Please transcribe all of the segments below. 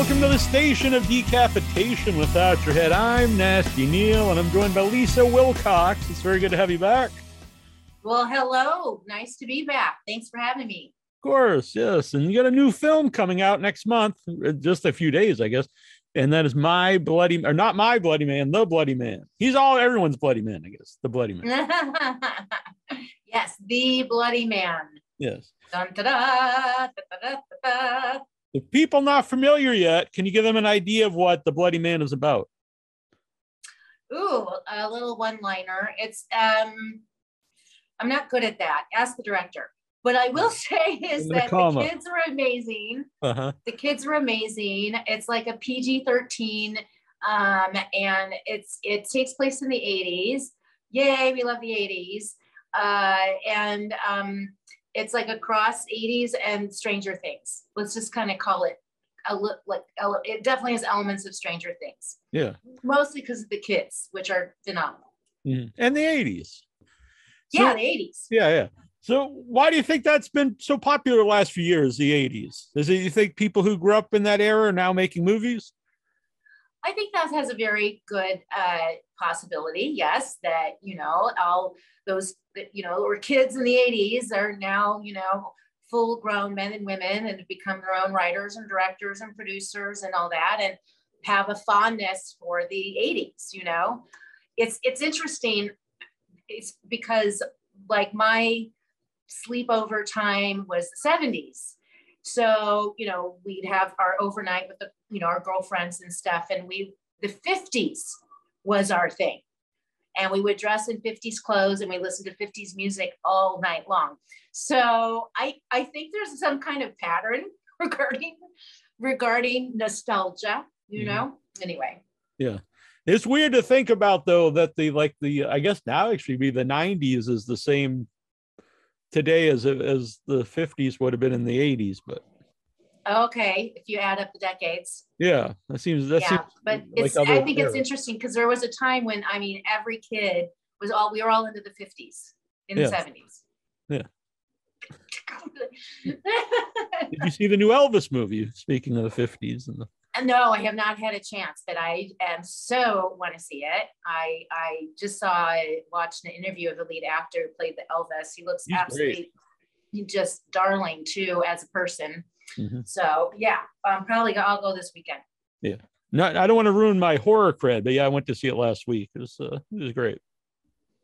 welcome to the station of decapitation without your head. I'm Nasty Neal, and I'm joined by Lisa Wilcox. It's very good to have you back. Well, hello. Nice to be back. Thanks for having me. Of course, yes. And you got a new film coming out next month, uh, just a few days, I guess. And that is My Bloody, or not My Bloody Man, The Bloody Man. He's all everyone's Bloody Man, I guess. The Bloody Man. yes, The Bloody Man. Yes. Dun, da-da, da-da-da-da-da. If people not familiar yet, can you give them an idea of what The Bloody Man is about? Ooh, a little one-liner. It's um, I'm not good at that. Ask the director. What I will say is that the kids are amazing. Uh huh. The kids are amazing. It's like a PG-13, um, and it's it takes place in the 80s. Yay, we love the 80s. Uh, and um, it's like a cross 80s and Stranger Things. Let's just kind of call it a look like it definitely has elements of Stranger Things, Yeah. mostly because of the kids, which are phenomenal. Mhm. And the 80s. So- Yeah, the 80s. Yeah, yeah. So why do you think that's been so popular the last few years, the 80s? Is it you think people who grew up in that era are now making movies? I think that has a very good uh, possibility. Yes, that you know all those you know were kids in the '80s are now you know full-grown men and women and become their own writers and directors and producers and all that, and have a fondness for the '80s. You know, it's it's interesting. It's because like my sleepover time was the '70s. So, you know, we'd have our overnight with the, you know, our girlfriends and stuff. And we, the 50s was our thing. And we would dress in 50s clothes and we listened to 50s music all night long. So I, I think there's some kind of pattern regarding, regarding nostalgia, you Mhm. know, anyway. Yeah. It's weird to think about though that the like the I guess now actually be the 90s is the same today as as the 50s would have been in the 80s, but Okay. If you add up the decades. yeah, that seems that yeah, seems but like it's I think it's interesting because there was a time when I mean every kid was all we were all into the 50s in the Yeah. 70s. Yeah. Did you see the new Elvis movie? Speaking of the 50s and the no, I have not had a chance, but I am so want to see it. I I just saw watched an interview of the lead actor who played the Elvis. He looks He's great. absolutely just darling too as a person. Mhm. So yeah, um, probably I'll go this weekend. not I don't want to ruin my horror cred, but yeah, I went to see it last week. It was uh, it was great.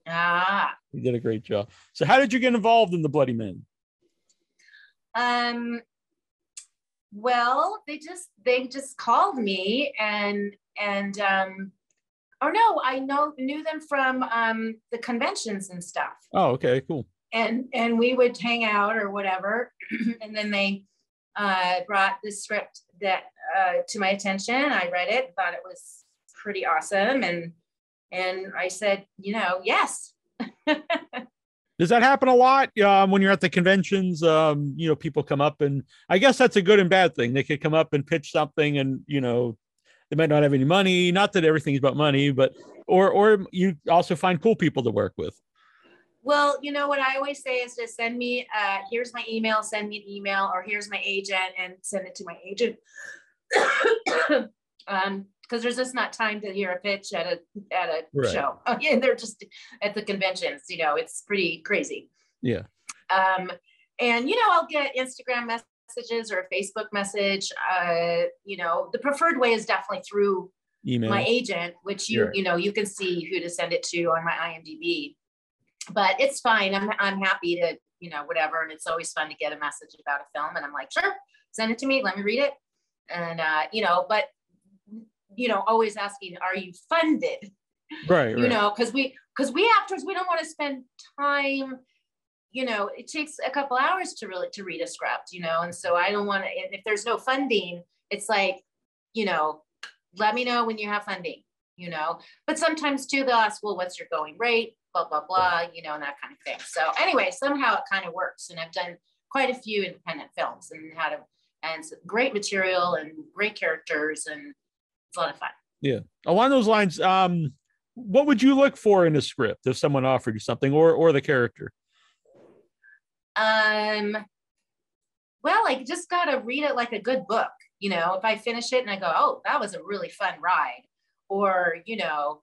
Ah, You did a great job. So how did you get involved in the Bloody Man? Um, well, they just they just called me and and um, or no, I know knew them from um the conventions and stuff, Oh, okay, cool. and and we would hang out or whatever, and then they uh, brought the script that uh, to my attention. I read it, thought it was pretty awesome, and and I said, you know, yes. Does that happen a lot um, when you're at the conventions? Um, you know, people come up and I guess that's a good and bad thing. They could come up and pitch something, and you know, they might not have any money. Not that everything's about money, but or or you also find cool people to work with. Well, you know what I always say is to send me, uh, here's my email, send me an email, or here's my agent and send it to my agent. um, because there's just not time to hear a pitch at a at a Right. show. Oh, yeah, they're just at the conventions, you know, it's pretty crazy. Yeah. Um, and you know, I'll get Instagram messages or a Facebook message. Uh, you know, the preferred way is definitely through Email. my agent, which you Sure. you know you can see who to send it to on my IMDb. But it's fine. I'm I'm happy to you know whatever, and it's always fun to get a message about a film, and I'm like, sure, send it to me, let me read it, and uh, you know, but you know, always asking, are you funded? right, right. You know, because we because we actors we don't want to spend time. You know, it takes a couple hours to really to read a script. You know, and so I don't want to. If there's no funding, it's like, you know, let me know when you have funding, you know. But sometimes too, they'll ask, well, what's your going rate? Blah, blah, blah, you know, and that kind of thing. So anyway, somehow it kind of works. And I've done quite a few independent films and had a and great material and great characters and a lot of fun. Yeah. Along those lines, um, what would you look for in a script if someone offered you something or or the character? Um well, I just gotta read it like a good book. You know, if I finish it and I go, oh, that was a really fun ride, or, you know,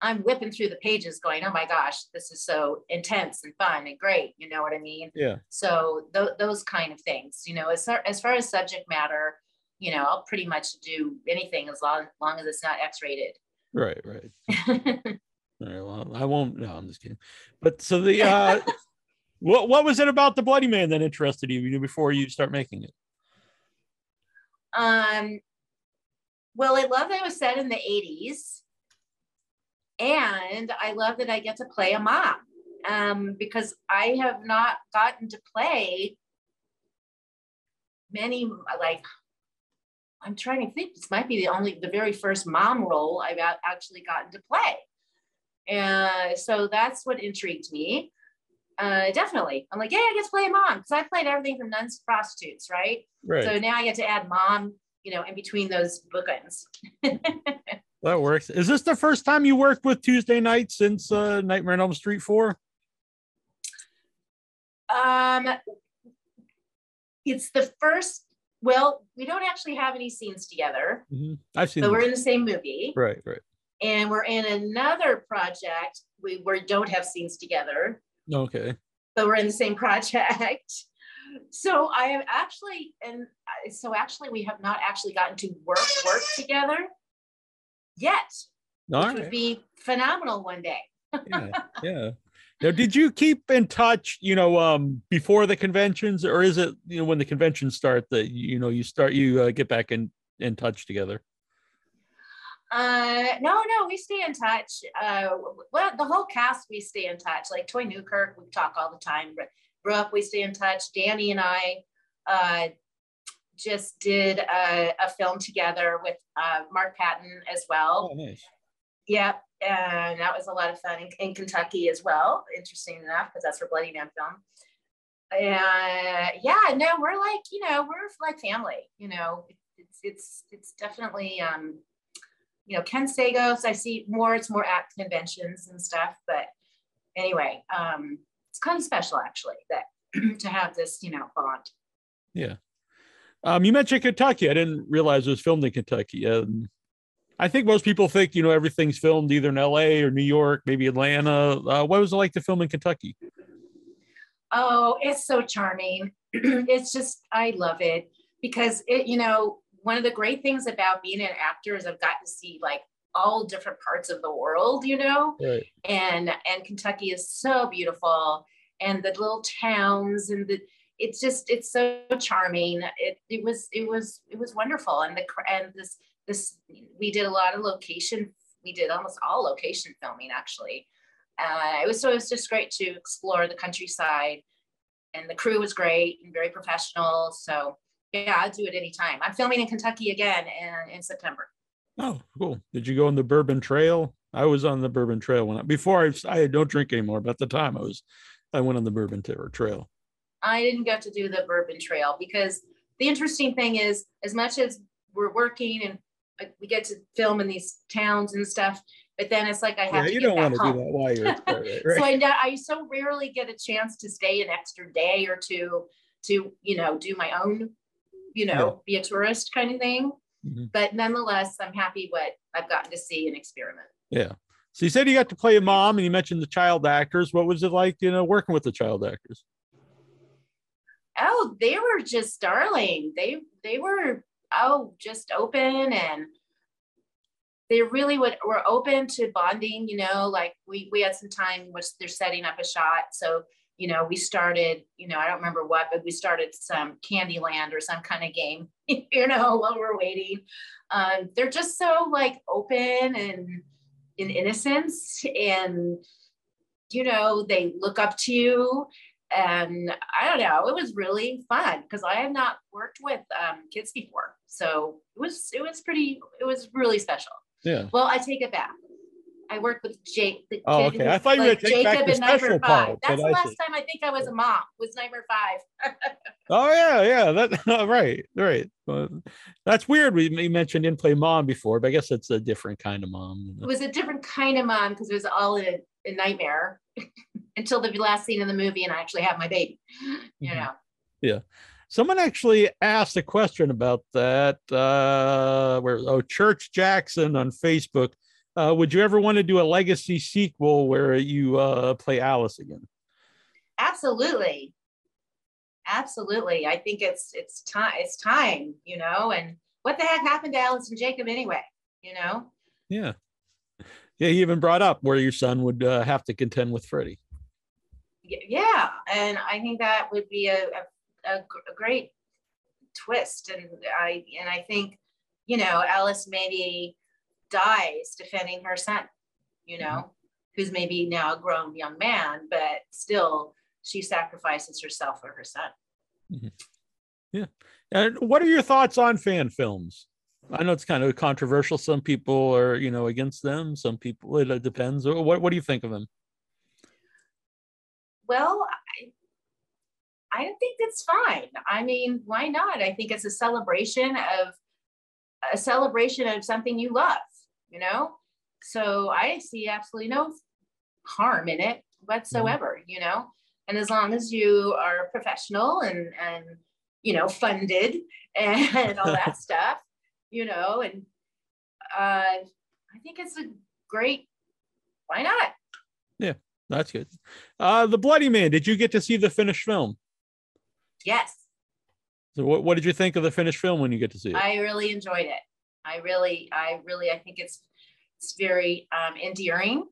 I'm whipping through the pages going, oh my gosh, this is so intense and fun and great. You know what I mean? Yeah. So th- those kind of things, you know, as far, as far as subject matter, you know, I'll pretty much do anything as long, long as it's not X rated. Right, right. All right. Well, I won't. No, I'm just kidding. But so the uh, what what was it about the Bloody Man that interested you before you start making it? Um, well, I love that it was set in the 80s. And I love that I get to play a mom um, because I have not gotten to play many, like, I'm trying to think, this might be the only, the very first mom role I've actually gotten to play. And so that's what intrigued me. Uh, definitely. I'm like, yeah, I get to play a mom because I played everything from nuns to prostitutes, right? Right. So now I get to add mom, you know, in between those bookends. that works. Is this the first time you worked with Tuesday Knight since uh, Nightmare on Elm Street 4? Um, it's the first. Well, we don't actually have any scenes together. Mm-hmm. I've seen. But we're in the same movie. Right, right. And we're in another project. We, we don't have scenes together. Okay. But we're in the same project. So I have actually, and so actually, we have not actually gotten to work work together yet, All which right. would be phenomenal one day. yeah, yeah. Now, did you keep in touch, you know, um, before the conventions, or is it, you know, when the conventions start that you know you start you uh, get back in in touch together? Uh, no, no, we stay in touch. Uh, well, the whole cast we stay in touch. Like Toy Newkirk, we talk all the time. Brooke, we stay in touch. Danny and I uh, just did a, a, film together with uh, Mark Patton as well. Oh, nice. Yep, and that was a lot of fun in, in Kentucky as well. Interesting enough, because that's for Bloody Man film. And yeah, no, we're like you know we're like family. You know, it's it's it's definitely um, you know Ken Sagoes. I see more. It's more at conventions and stuff, but anyway, um, it's kind of special actually that to have this you know bond. Yeah. Um, you mentioned Kentucky. I didn't realize it was filmed in Kentucky. Um, I think most people think you know everything's filmed either in L.A. or New York, maybe Atlanta. Uh, what was it like to film in Kentucky? Oh, it's so charming. it's just I love it because it you know one of the great things about being an actor is I've gotten to see like all different parts of the world, you know, right. and and Kentucky is so beautiful, and the little towns and the it's just it's so charming. It it was it was it was wonderful, and the and this this we did a lot of location. We did almost all location filming actually. Uh, it was so it was just great to explore the countryside, and the crew was great and very professional. So yeah, I'd do it anytime. I'm filming in Kentucky again in, in September. Oh, cool. Did you go on the Bourbon Trail? I was on the Bourbon Trail when I, before I, I don't drink anymore, but at the time I was, I went on the Bourbon Trail. I didn't get to do the Bourbon Trail because the interesting thing is, as much as we're working and we get to film in these towns and stuff, but then it's like I have yeah, to you don't want to home. do that while you're right, right. so I, I so rarely get a chance to stay an extra day or two to you know do my own you know yeah. be a tourist kind of thing mm-hmm. but nonetheless i'm happy what i've gotten to see and experiment yeah so you said you got to play a mom and you mentioned the child actors what was it like you know working with the child actors oh they were just darling they they were oh just open and they really would were open to bonding you know like we we had some time which they're setting up a shot. So you know we started you know i don't remember what but we started some candyland or some kind of game you know while we're waiting. Um, they're just so like open and in innocence and you know they look up to you. And i don't know it was really fun because i have not worked with um, kids before so it was it was pretty it was really special yeah. Well, I take it back. I worked with Jake. The oh, okay. who, I thought you like, were take back the special part. That's the I last see. time I think I was a mom. Was Nightmare Five. oh yeah, yeah. That right, right. Well, that's weird. We, we mentioned didn't play mom before, but I guess it's a different kind of mom. it was a different kind of mom because it was all in a, nightmare until the last scene in the movie, and I actually have my baby. You Mhm. know. Yeah. Someone actually asked a question about that. Uh, where oh, Church Jackson on Facebook. Uh, would you ever want to do a legacy sequel where you uh, play Alice again? Absolutely, absolutely. I think it's it's time. It's time, you know. And what the heck happened to Alice and Jacob anyway? You know. Yeah. Yeah, he even brought up where your son would uh, have to contend with Freddy. Yeah, and I think that would be a, a, a great twist, and I and I think you know Alice maybe dies defending her son, you know, mm-hmm. who's maybe now a grown young man, but still she sacrifices herself for her son. Mm-hmm. Yeah. And what are your thoughts on fan films? I know it's kind of controversial. Some people are, you know, against them. Some people, it depends. What What do you think of them? Well, I, think it's fine. I mean, why not? I think it's a celebration of a celebration of something you love. You know, so I see absolutely no harm in it whatsoever. Mm-hmm. You know, and as long as you are professional and and you know funded and all that stuff you know, and uh, I think it's a great. Why not? Yeah, that's good. Uh, the Bloody Man. Did you get to see the finished film? Yes. So, what, what did you think of the finished film when you get to see it? I really enjoyed it. I really, I really, I think it's it's very um, endearing,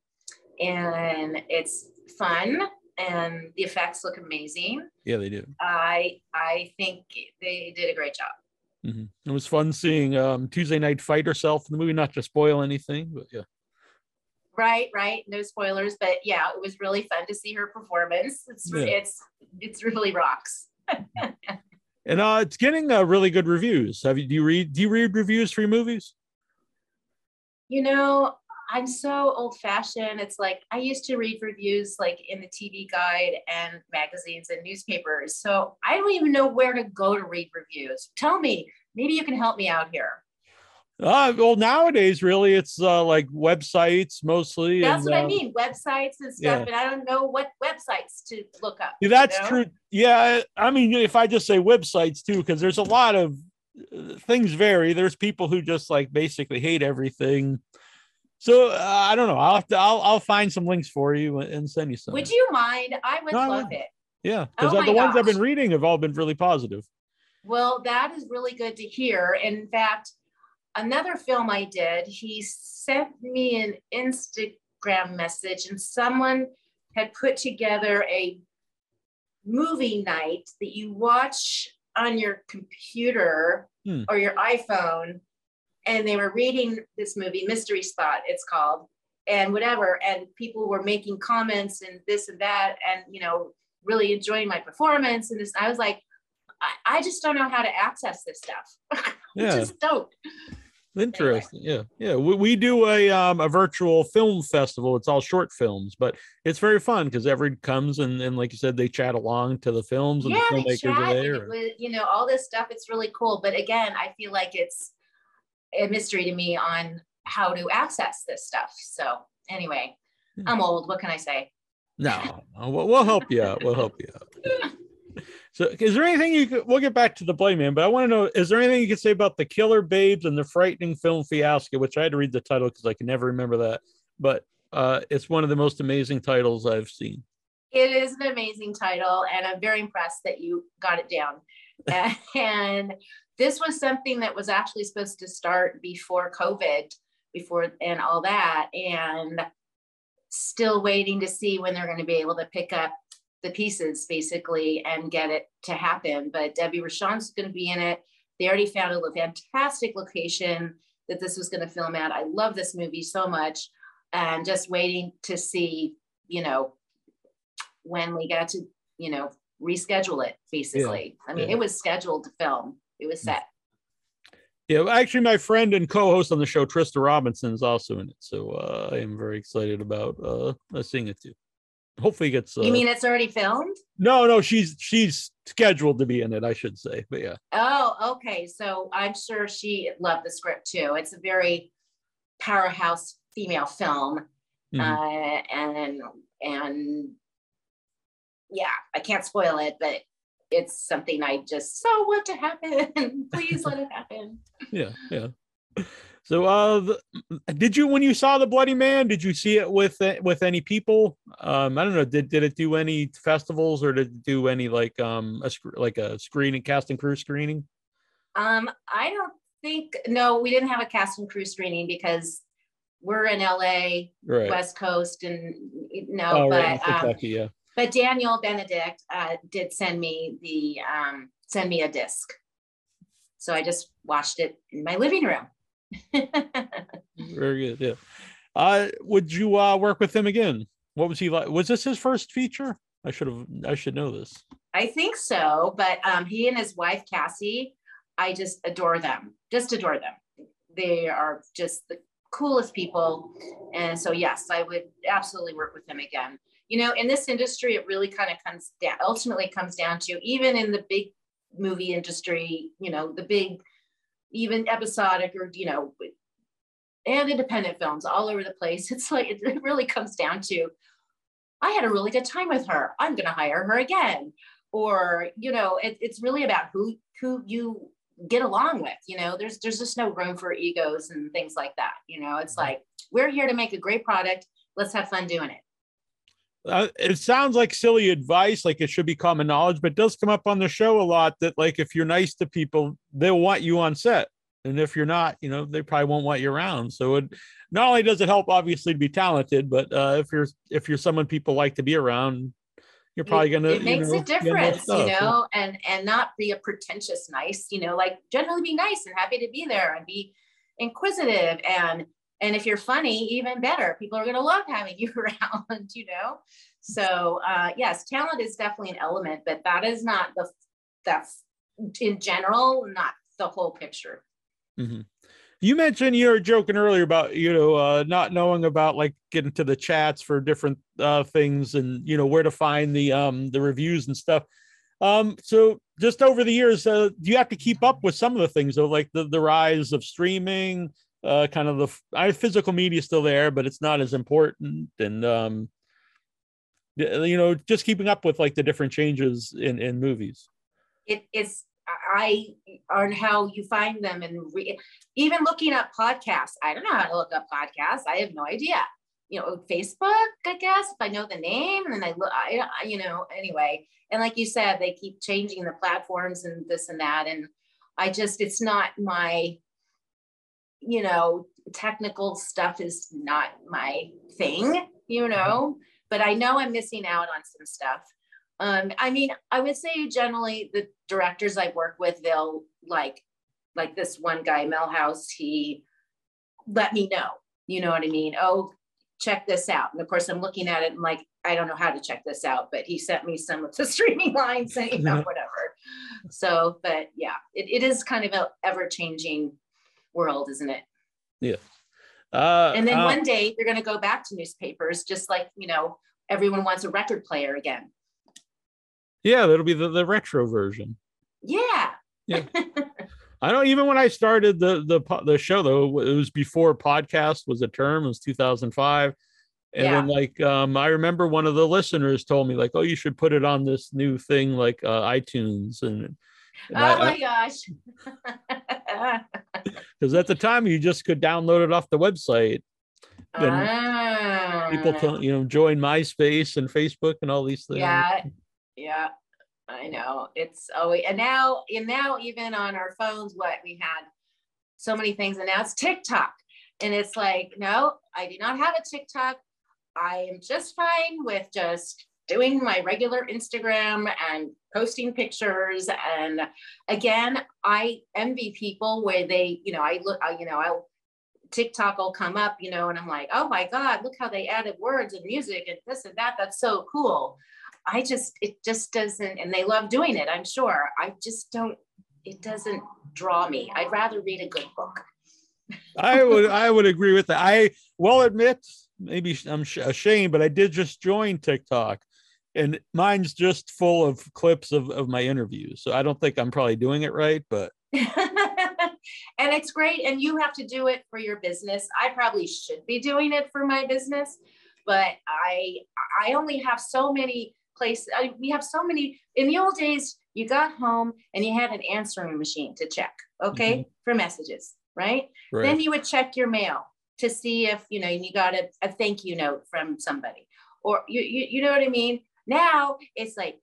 and it's fun, and the effects look amazing. Yeah, they do. I I think they did a great job. Mm-hmm. It was fun seeing um, Tuesday Knight fight herself in the movie. Not to spoil anything, but yeah. Right, right. No spoilers, but yeah, it was really fun to see her performance. It's yeah. it's it's really rocks. and uh, it's getting uh, really good reviews. Have you do you read do you read reviews for your movies? You know, I'm so old fashioned. It's like I used to read reviews like in the TV guide and magazines and newspapers. So I don't even know where to go to read reviews. Tell me, maybe you can help me out here. Uh, well, nowadays, really, it's uh, like websites mostly. That's and, what I mean, websites and stuff. Yeah. And I don't know what websites to look up. Yeah, that's you know? true. Yeah, I mean, if I just say websites too, because there's a lot of uh, things vary. There's people who just like basically hate everything. So uh, I don't know. I'll have to. I'll I'll find some links for you and send you some. Would you mind? I would no, love it. Yeah, because oh the ones. I've been reading have all been really positive. Well, that is really good to hear. In fact, another film I did, he sent me an Instagram message, and someone had put together a movie night that you watch on your computer hmm. or your iPhone and they were reading this movie, Mystery Spot, it's called, and whatever. And people were making comments and this and that, and you know, really enjoying my performance. And this, I was like, I, I just don't know how to access this stuff. Yeah. just don't. Interesting. Yeah. Yeah. We, we do a um a virtual film festival. It's all short films, but it's very fun because everyone comes and, and like you said, they chat along to the films and yeah, the filmmakers chat, are there. you know, all this stuff. It's really cool. But again, I feel like it's a mystery to me on how to access this stuff. So anyway, hmm. I'm old. What can I say? No, we'll help you out. We'll help you out. So, is there anything you could? We'll get back to the Bloody Man, but I want to know: is there anything you could say about the Killer Babes and the Frightening Film Fiasco? Which I had to read the title because I can never remember that, but uh, it's one of the most amazing titles I've seen. It is an amazing title, and I'm very impressed that you got it down. and this was something that was actually supposed to start before COVID, before and all that, and still waiting to see when they're going to be able to pick up the pieces basically and get it to happen. But Debbie Rochon's going to be in it. They already found a fantastic location that this was going to film at. I love this movie so much, and just waiting to see, you know, when we got to, you know, reschedule it. Basically, yeah. I mean, yeah. it was scheduled to film it was set. Yeah, actually, my friend and co-host on the show, Trista Robinson, is also in it. So uh, I am very excited about uh, seeing it too. Hopefully, gets. Uh, you mean it's already filmed? No, no, she's she's scheduled to be in it. I should say, but yeah. Oh, okay. So I'm sure she loved the script too. It's a very powerhouse female film, mm-hmm. uh, and and yeah, I can't spoil it, but it's something I just so want to happen. Please let it happen. Yeah, yeah. So, uh, the, did you when you saw the Bloody Man? Did you see it with with any people? Um, I don't know. Did did it do any festivals or did it do any like um a like a screening cast and crew screening? Um, I don't think no, we didn't have a cast and crew screening because we're in LA, right. West Coast, and no, oh, but right. Um, Kentucky, um, yeah. But Daniel Benedict uh, did send me the um, send me a disc, so I just watched it in my living room. Very good. Yeah. Uh, would you uh, work with him again? What was he like? Was this his first feature? I should have. I should know this. I think so, but um, he and his wife Cassie, I just adore them. Just adore them. They are just the coolest people, and so yes, I would absolutely work with them again. You know, in this industry, it really kind of comes down. Ultimately, comes down to even in the big movie industry. You know, the big even episodic or you know and independent films all over the place. It's like it really comes down to i had a really good time with her. I'm going to hire her again. Or you know it, it's really about who who you get along with you know? There's there's just no room for egos and things like that you know? It's mm-hmm. like we're here to make a great product. Let's have fun doing it uh, it sounds like silly advice, like it should be common knowledge, but does come up on the show a lot that like if you're nice to people, they'll want you on set. And if you're not, you know, they probably won't want you around. So it not only does it help obviously to be talented, but uh, if you're if you're someone people like to be around, you're probably gonna it makes you know, a difference, you know, and and not be a pretentious nice, you know, like generally be nice and happy to be there and be inquisitive and and if you're funny even better. People are going to love having you around you know? So uh, yes talent is definitely an element but that is not the that's in general not the whole picture. Mm-hmm. you mentioned you were joking earlier about you know uh, not knowing about like getting to the chats for different uh, things and you know where to find the um the reviews and stuff. Um so just over the years uh, you have to keep up with some of the things though like the, the rise of streaming uh, kind of the I physical media is still there, but it's not as important. And um, you know, just keeping up with like the different changes in in movies. It is I on how you find them and re- even looking up podcasts. I don't know how to look up podcasts. I have no idea. You know, Facebook, I guess if I know the name, and then I look. I, you know, anyway. And like you said, they keep changing the platforms and this and that, and I just it's not my you know, technical stuff is not my thing, you know, but I know I'm missing out on some stuff. Um, I mean, I would say generally the directors I work with, they'll like, like this one guy, Mel House, he let me know, you know what I mean? Oh, check this out. And of course, I'm looking at it and like, I don't know how to check this out, but he sent me some of the streaming lines you know, whatever. So, but yeah, it, it is kind of an ever changing world, isn't it? Yeah. Uh, and then uh, one day they're going to go back to newspapers, just like you know everyone wants a record player again. Yeah, that'll be the, the retro version. Yeah. Yeah. I know. Even when I started the the the show, though, it was before podcast was a term. It was 2005, and yeah. then like um, I remember one of the listeners told me like, "Oh, you should put it on this new thing like uh, iTunes," and oh my gosh. Because at the time you just could download it off the website. And ah. people can, you know, join MySpace and Facebook and all these things. Yeah. Yeah. I know. It's always and now and now even on our phones, what we had so many things, and now it's TikTok. And it's like, no, I do not have a TikTok. I am just fine with just doing my regular Instagram and posting pictures. And again, I envy people where they, you know, I look, I, you know, I'll TikTok will come up, you know, and I'm like, oh my God, look how they added words and music and this and that. That's so cool. I just, it just doesn't, and they love doing it, I'm sure. I just don't, it doesn't draw me. I'd rather read a good book. I would, I would agree with that. I will admit, maybe I'm ashamed, but I did just join TikTok and mine's just full of clips of, of my interviews. So I don't think I'm probably doing it right, but and it's great. And you have to do it for your business. I probably should be doing it for my business, but I I only have so many places. I, we have so many. In the old days, you got home and you had an answering machine to check, okay, mm-hmm. for messages, right? right? Then you would check your mail to see if you know you got a, a thank you note from somebody, or you, you you know what I mean. Now it's like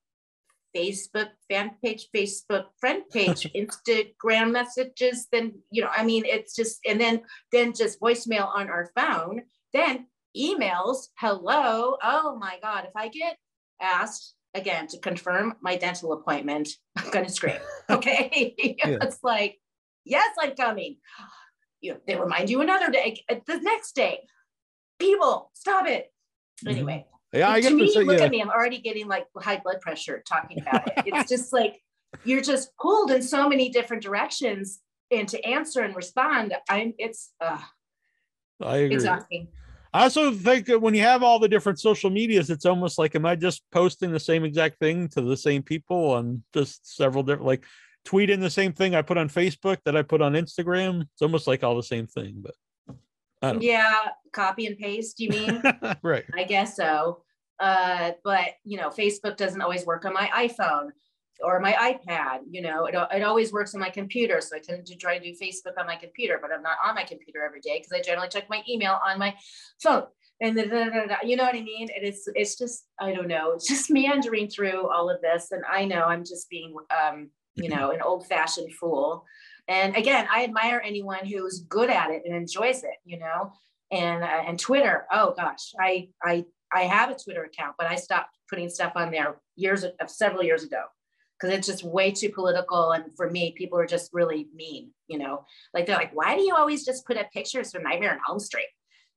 Facebook fan page, Facebook friend page, Instagram messages, then you know, I mean, it's just and then then just voicemail on our phone, then emails, hello. Oh my God, if I get asked again to confirm my dental appointment, I'm gonna scream. Okay. yeah. it's like, yes, I'm coming. You know, they remind you another day, the next day. People, stop it. Mm-hmm. Anyway, yeah, I get to me, say, look yeah. at me. I'm already getting like high blood pressure talking about it. It's just like you're just pulled in so many different directions, and to answer and respond, I'm. It's. Uh, I agree. Exhausting. I also think that when you have all the different social medias, it's almost like, am I just posting the same exact thing to the same people on just several different, like tweeting the same thing I put on Facebook that I put on Instagram? It's almost like all the same thing, but yeah, copy and paste, you mean? right. I guess so. Uh, but you know, Facebook doesn't always work on my iPhone or my iPad. You know, it, it always works on my computer. So I tend to try to do Facebook on my computer, but I'm not on my computer every day because I generally check my email on my phone. And the, you know what I mean? And it's it's just I don't know, it's just meandering through all of this. And I know I'm just being um, you know, an old-fashioned fool. And again, I admire anyone who's good at it and enjoys it, you know. And uh, and Twitter, oh gosh, I I I have a Twitter account, but I stopped putting stuff on there years of several years ago because it's just way too political. And for me, people are just really mean, you know. Like they're like, why do you always just put up pictures from Nightmare on Elm Street,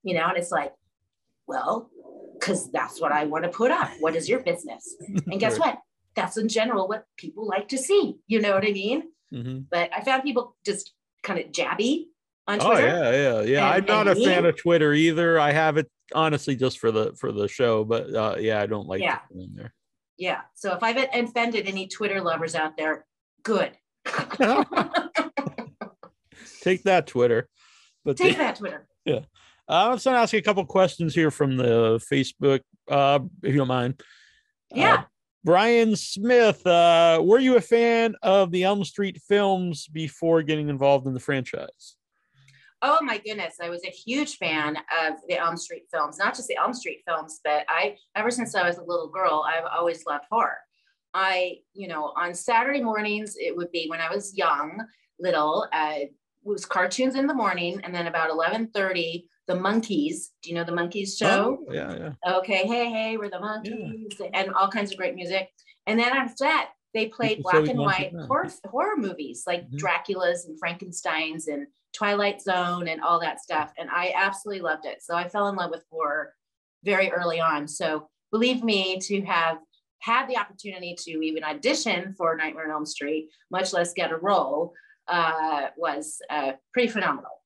you know? And it's like, well, because that's what I want to put up. What is your business? And guess what? That's in general what people like to see. You know what I mean? Mm-hmm. But I found people just kind of jabby on oh, Twitter. Oh yeah, yeah, yeah. And, I'm not a me. fan of Twitter either. I have it honestly just for the for the show, but uh, yeah, I don't like yeah. in there. Yeah. So if I've offended any Twitter lovers out there, good. Take that, Twitter. But take the, that, Twitter. Yeah. Uh, I'm just going to ask you a couple questions here from the Facebook, uh, if you don't mind. Yeah. Uh, Brian Smith, uh, were you a fan of the Elm Street films before getting involved in the franchise? Oh my goodness, I was a huge fan of the Elm Street films, not just the Elm Street films, but I, ever since I was a little girl, I've always loved horror. I, you know, on Saturday mornings, it would be when I was young, little, uh, it was cartoons in the morning, and then about 11:30, the Monkees Do you know the Monkees show? Oh, yeah, yeah. Okay, hey, hey, we're the Monkees yeah. and all kinds of great music. And then after that, they played black and white horror, horror movies like mm-hmm. Dracula's and Frankenstein's and Twilight Zone and all that stuff. And I absolutely loved it. So I fell in love with horror very early on. So believe me, to have had the opportunity to even audition for Nightmare on Elm Street, much less get a role, uh, was uh, pretty phenomenal.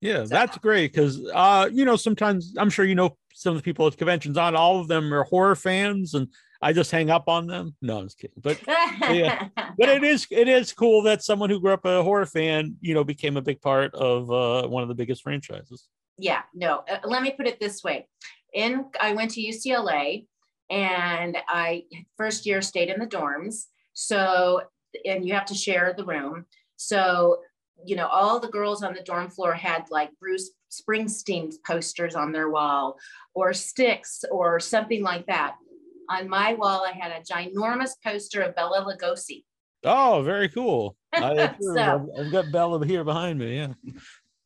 Yeah, so. that's great because uh, you know sometimes I'm sure you know some of the people at conventions. Not all of them are horror fans, and I just hang up on them. No, I'm just kidding. But yeah, but it is it is cool that someone who grew up a horror fan, you know, became a big part of uh, one of the biggest franchises. Yeah, no. Uh, let me put it this way: in I went to UCLA, and I first year stayed in the dorms. So, and you have to share the room. So you know, all the girls on the dorm floor had like Bruce Springsteen posters on their wall or sticks or something like that. On my wall, I had a ginormous poster of Bela Lugosi. Oh, very cool. I, so, I've got Bela here behind me. Yeah.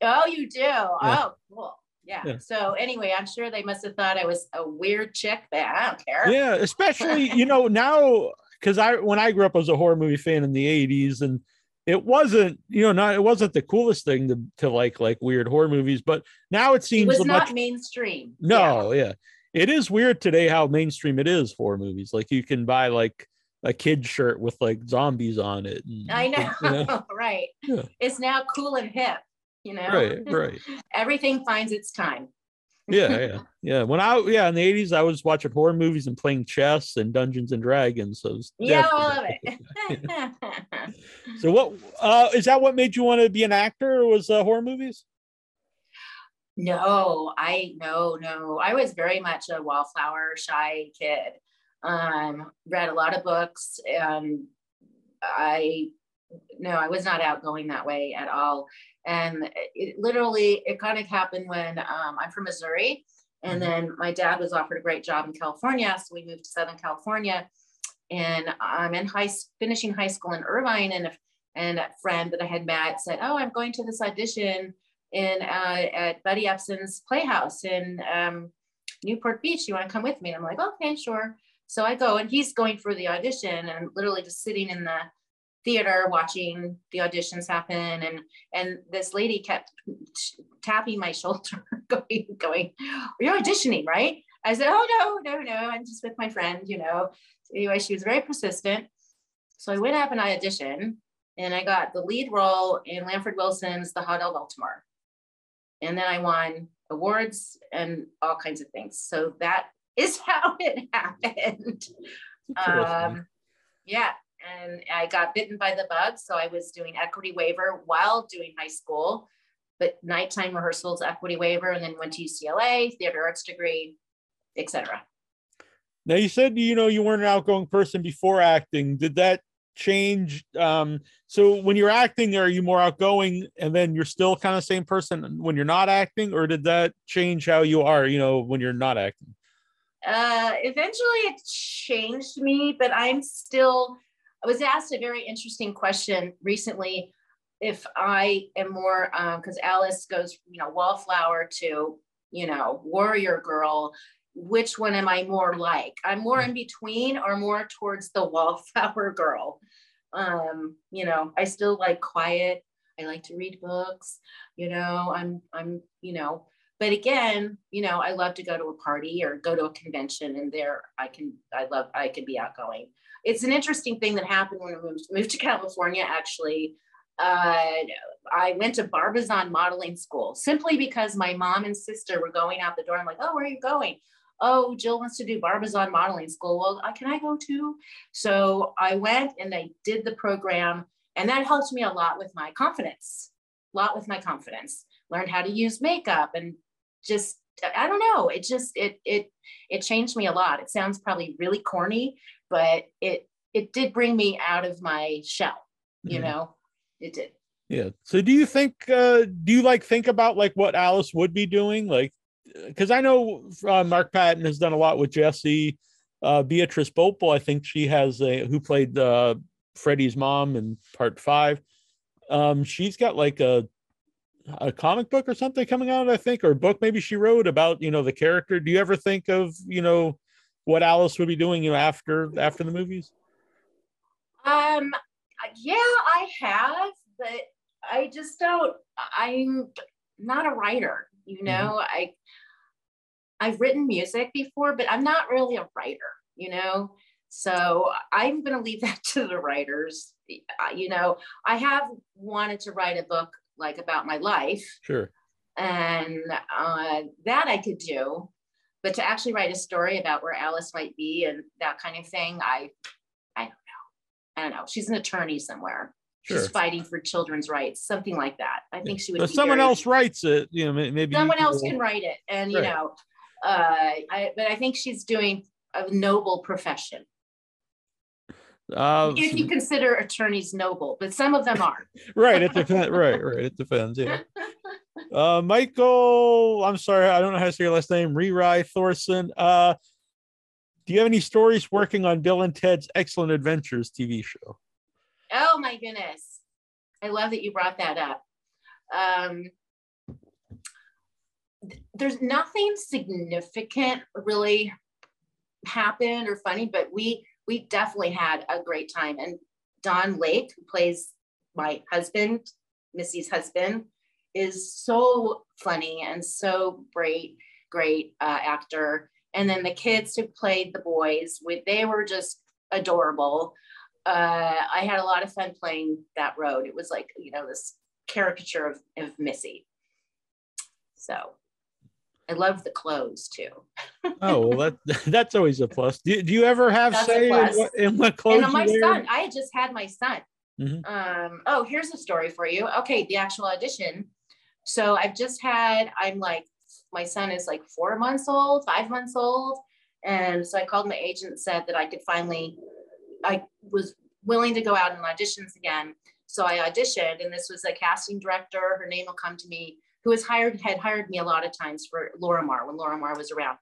Oh, you do? Yeah. Oh, cool. Yeah. yeah. So anyway, I'm sure they must have thought I was a weird chick, but I don't care. Yeah, especially you know now because I when I grew up, I was a horror movie fan in the '80s, and it wasn't you know not it wasn't the coolest thing to, to like like weird horror movies but now it seems it was not much, mainstream no yeah. yeah. it is weird today how mainstream it is for movies like you can buy like a kid shirt with like zombies on it and, i know, you know? right yeah. it's now cool and hip you know right right everything finds its time yeah, yeah, yeah. When I yeah in the eighties, I was watching horror movies and playing chess and Dungeons and Dragons. So yeah, I love it. so what uh, is that? What made you want to be an actor? Or was uh, horror movies? No, I no no. I was very much a wallflower shy kid. um, read a lot of books, and I no, I was not outgoing that way at all. And it literally, it kind of happened when um, I'm from Missouri, and mm-hmm. then my dad was offered a great job in California, so we moved to Southern California. And I'm in high, finishing high school in Irvine, and a, and a friend that I had met said, "Oh, I'm going to this audition in uh, at Buddy Ebsen's Playhouse in um, Newport Beach. You want to come with me?" And I'm like, "Okay, sure." So I go, and he's going for the audition, and literally just sitting in the theater watching the auditions happen. And and this lady kept tapping my shoulder going going you're auditioning right? I said oh no no no i'm just with my friend you know. So anyway she was very persistent. So i went up and i auditioned and i got the lead role in lanford wilson's the hotel baltimore. And then i won awards and all kinds of things. So that is how it happened. Um, yeah and I got bitten by the bug. So I was doing equity waiver while doing high school, but nighttime rehearsals, equity waiver, and then went to UCLA, theater arts degree, etc. Now you said you know you weren't an outgoing person before acting. Did that change? Um, so when you're acting, are you more outgoing, and then you're still kind of same person when you're not acting, or did that change how you are? You know, when you're not acting. Uh, eventually, it changed me, but I'm still I was asked a very interesting question recently if I am more, because um, Alice goes, you know, wallflower to, you know, warrior girl. Which one am I more like? I'm more in between or more towards the wallflower girl. Um, you know, I still like quiet. I like to read books. You know, I'm, I'm, you know, but again, you know, I love to go to a party or go to a convention, and there I can, I love, I can be outgoing it's an interesting thing that happened when I moved, moved to California, actually. Uh, I went to Barbizon modeling school simply because my mom and sister were going out the door. I'm like, oh, where are you going? Oh, Jill wants to do Barbizon modeling school. Well, can I go too? So I went and I did the program, and that helped me a lot with my confidence. A lot with my confidence. Learned how to use makeup and just I don't know. It just it it it changed me a lot. It sounds probably really corny, but it it did bring me out of my shell you mm-hmm. know it did yeah so do you think uh do you like think about like what alice would be doing like because i know uh, mark patton has done a lot with jesse uh beatrice Boepple, i think she has a who played uh freddy's mom in part five um she's got like a a comic book or something coming out i think or a book maybe she wrote about you know the character do you ever think of you know what Alice would be doing, you know, after after the movies? Um, yeah, I have, but I just don't. I'm not a writer, you mm-hmm. know. Mm-hmm. I I've written music before, but I'm not really a writer, you know. So I'm going to leave that to the writers. You know, I have wanted to write a book like about my life. Sure. And uh, that I could do but to actually write a story about where Alice might be and that kind of thing, I, I don't know. I don't know. She's an attorney somewhere. Sure. She's fighting for children's rights, something like that. I think she would. But someone very, else writes it, you know, maybe someone else can write it, and right. you know, uh, I, but I think she's doing a noble profession. Uh, if you consider attorneys noble, but some of them are. right. It depends. right. Right. It depends. Yeah. Uh, Michael, I'm sorry, I don't know how to say your last name. Rewrite Thorson. Uh, do you have any stories working on Bill and Ted's Excellent Adventures TV show? Oh my goodness. I love that you brought that up. Um, there's nothing significant really happened or funny, but we we definitely had a great time. And Don Lake, who plays my husband, Missy's husband, is so funny and so great, great uh, actor. And then the kids who played the boys, they were just adorable. Uh, I had a lot of fun playing that road. It was like, you know, this caricature of, of Missy. So I love the clothes too. oh well, that that's always a plus. Do, do you ever have that's say in what, in what, clothes? And my son, I had just had my son. Mm-hmm. Um, oh, here's a story for you. Okay, the actual audition. So I've just had, I'm like, my son is like four months old, five months old, And so I called my agent said that I could finally, I was willing to go out and auditions again. So I auditioned, and this was a casting director. Her name will come to me, who has hired had hired me a lot of times for Laura Lorimar when Laura Lorimar was around.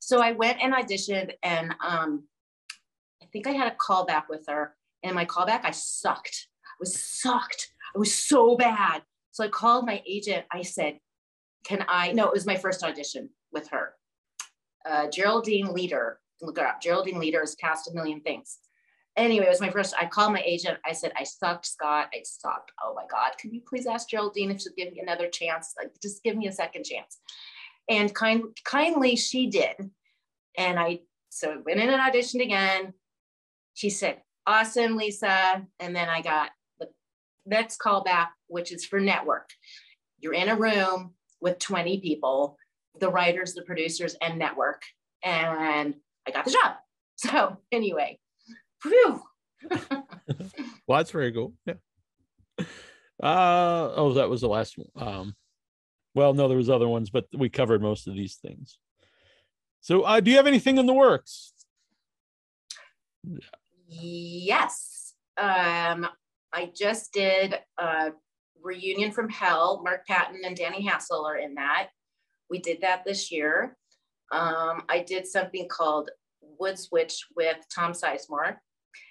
So I went and auditioned, and um, I think I had a callback with her. And my callback, I sucked. I was sucked. I was so bad. So I called my agent. I said, "Can I?" No, it was my first audition with her. Uh, Geraldine Leder, look her up. Geraldine Leder has cast a million things anyway, it was my first. I called my agent. I said, I sucked, Scott. I sucked. Oh my God. Can you please ask Geraldine if she'll give me another chance? Like, just give me a second chance. And kind, kindly she did. And I, so I went in and auditioned again. She said, awesome, Lisa. And then I got the next call back, which is for network. You're in a room with 20 people, the writers, the producers, and network. And I got the job. So anyway, Whew. well, that's very cool. Yeah. Uh oh, that was the last one. Um, well, no, there was other ones, but we covered most of these things. So, uh, do you have anything in the works? Yes. Um, I just did a reunion from hell. Mark Patton and Danny Hassel are in that. We did that this year. Um, I did something called Woods Witch with Tom Sizemore.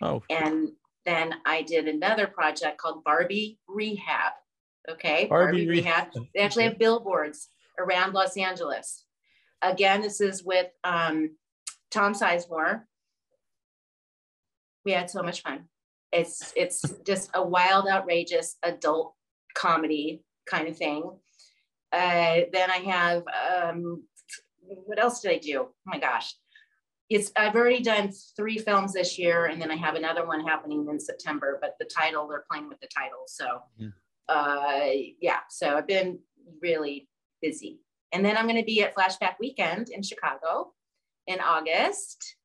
Oh. And then I did another project called Barbie Rehab. Okay. Barbie, Barbie Rehab. They actually have billboards around Los Angeles. Again, this is with um, Tom Sizemore. We had so much fun. It's it's just a wild, outrageous adult comedy kind of thing. Uh, then I have um, what else did I do? Oh my gosh it's I've already done three films this year, and then I have another one happening in September. But the title, they're playing with the title, so yeah. uh, yeah. So I've been really busy, and then I'm going to be at Flashback Weekend in Chicago in August.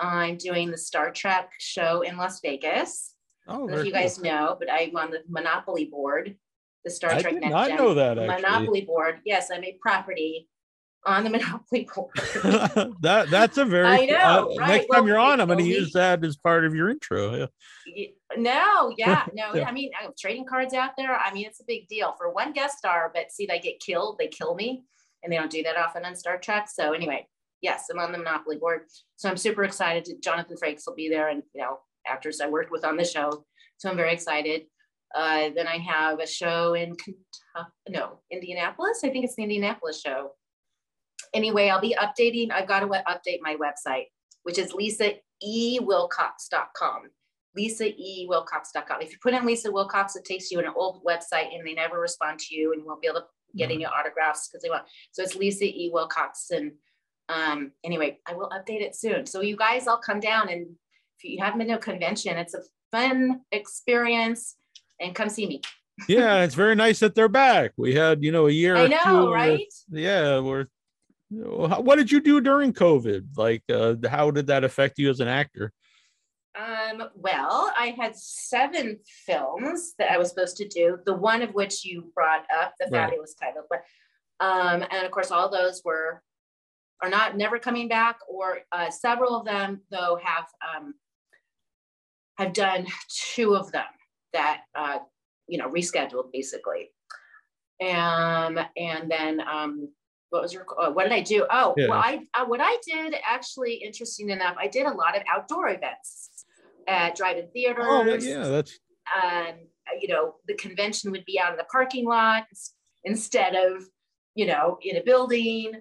I'm doing the Star Trek show in Las Vegas. Oh, if you guys cool. know, but I'm on the Monopoly board, the Star I Trek did Next not Gen know that actually. Monopoly board. Yes, I'm a property on the Monopoly board. that that's a very I know. Uh, right? Next well, time you're on, I'm going to use that as part of your intro. Yeah. No, yeah, no. yeah. I mean, I'm trading cards out there. I mean, it's a big deal for one guest star, but see, they get killed, they kill me, and they don't do that often on Star Trek. So anyway, yes, I'm on the Monopoly board, so I'm super excited. To, Jonathan Frakes will be there, and you know, actors I worked with on the show, so I'm very excited. Uh, then I have a show in Kentucky, no, Indianapolis. I think it's the Indianapolis show anyway, I'll be updating. I've got to update my website, which is lisaewilcox.com. lisaewilcox.com. If you put in Lisa Wilcox, it takes you to an old website and they never respond to you and you won't be able to get mm-hmm. any autographs because they want. So it's Lisa E. Wilcox. And um, anyway, I will update it soon. So you guys all come down and if you haven't been to a convention, it's a fun experience and come see me. yeah, it's very nice that they're back. We had, you know, a year. I know, right? yeah, we're what did you do during COVID? Like, uh, how did that affect you as an actor? Um, well, I had seven films that I was supposed to do, the one of which you brought up, the right. fabulous title. But um, and of course, all those were are not never coming back, or uh, several of them though have um, have done two of them that uh, you know rescheduled basically, and and then um, what was your uh, what did I do? Oh, yeah. well, I uh, what I did actually, interesting enough, I did a lot of outdoor events at drive-in theaters. Oh, yeah, that's. Um, you know, the convention would be out in the parking lot instead of, you know, in a building.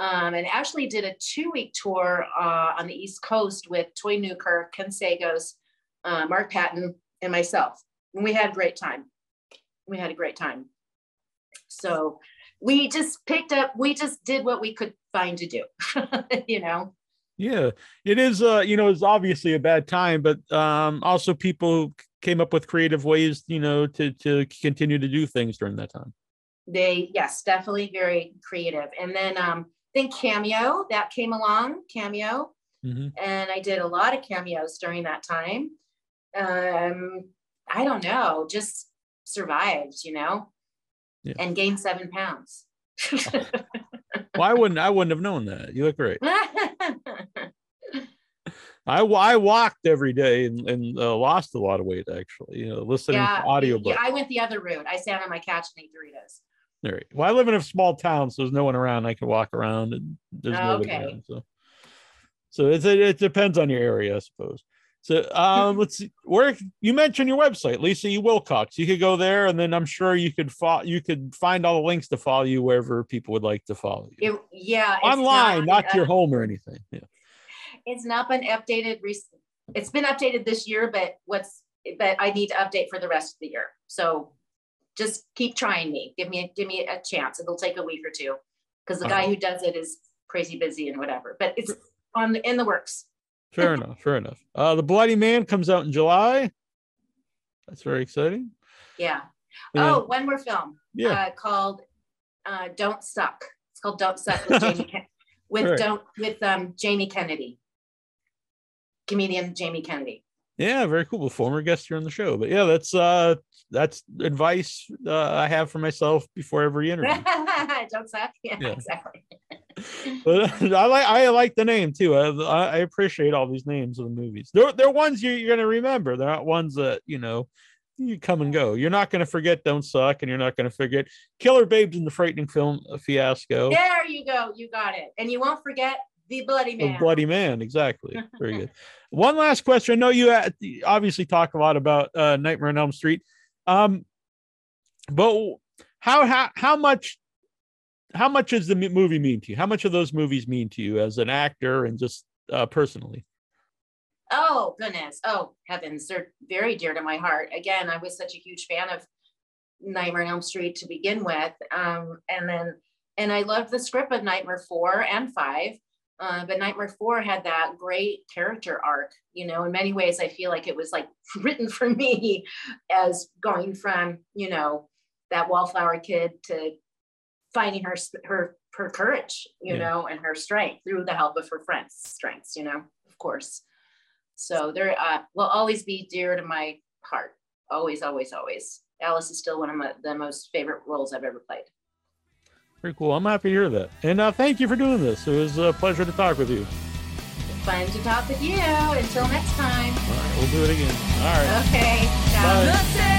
Um, and actually did a two-week tour uh, on the East Coast with Toy Newkirk, Ken Sagoes, uh, Mark Patton, and myself. And we had a great time. We had a great time. So we just picked up we just did what we could find to do you know? Yeah it is uh you know it's obviously a bad time but um also people came up with creative ways you know to to continue to do things during that time. They yes definitely very creative. And then um I think cameo that came along cameo. Mm-hmm. and i did a lot of cameos during that time. Um i don't know just survived you know yeah. and gained seven pounds. well, I wouldn't. I wouldn't have known that. You look great. I, I walked every day and, and uh, lost a lot of weight actually. You know, listening Yeah, to audiobooks. yeah, I went the other route. I sat on my couch and ate Doritos. All right. Well, I live in a small town, so there's no one around. I can walk around, and there's Oh, nobody okay. around. So, so it's it depends on your area, I suppose. So, um, let's see. Where you mentioned your website, Lisa E. Wilcox. You could go there, and then I'm sure you could follow. You could find all the links to follow you wherever people would like to follow you It, yeah, online, not, to uh, your home or anything. Yeah. It's not been updated. rec- It's been updated this year, but what's but I need to update for the rest of the year. So just keep trying me. Give me a, give me a chance. It'll take a week or two because the guy who does it is crazy busy and whatever. But it's on the, in the works. Fair enough. Fair enough. Uh, the Bloody Man comes out in July. That's very exciting. Yeah. And- oh, one more film. yeah. Uh, called uh, Don't Suck. It's called Don't Suck with Jamie Ken- with Right. don't with um Jamie Kennedy. Comedian Jamie Kennedy. Yeah, very cool. Former guest here on the show. But yeah, that's uh that's advice uh, I have for myself before every interview. Don't suck. Yeah, Yeah. exactly. but I like I like the name too. I, I appreciate all these names of the movies. They're they're ones you, you're gonna remember. They're not ones that you know you come and go. You're not gonna forget Don't Suck, and you're not gonna forget Killer Babes in the Frightening Film Fiasco. There you go. You got it. And you won't forget the bloody The man. Bloody Man, exactly. Very good. One last question. I know you uh, obviously talk a lot about uh, Nightmare on Elm Street, um, but how how how much how much does the movie mean to you? How much of those movies mean to you as an actor and just uh, personally? Oh goodness. Oh heavens. They're very dear to my heart. Again, I was such a huge fan of Nightmare on Elm Street to begin with. Um, and then and I loved the script of Nightmare 4 and 5. Uh, but Nightmare 4 had that great character arc. You know, in many ways, I feel like it was like written for me as going from, you know, that wallflower kid to finding her her her courage, you Yeah. know, and her strength through the help of her friends' strengths, you know, of course. So there uh, will always be dear to my heart. Always, always, always. Alice is still one of my, the most favorite roles I've ever played. Very cool. I'm happy to hear that. And uh, thank you for doing this. It was a pleasure to talk with you. Fun to talk with you. Until next time. All right, we'll do it again. All right. Okay. Bye.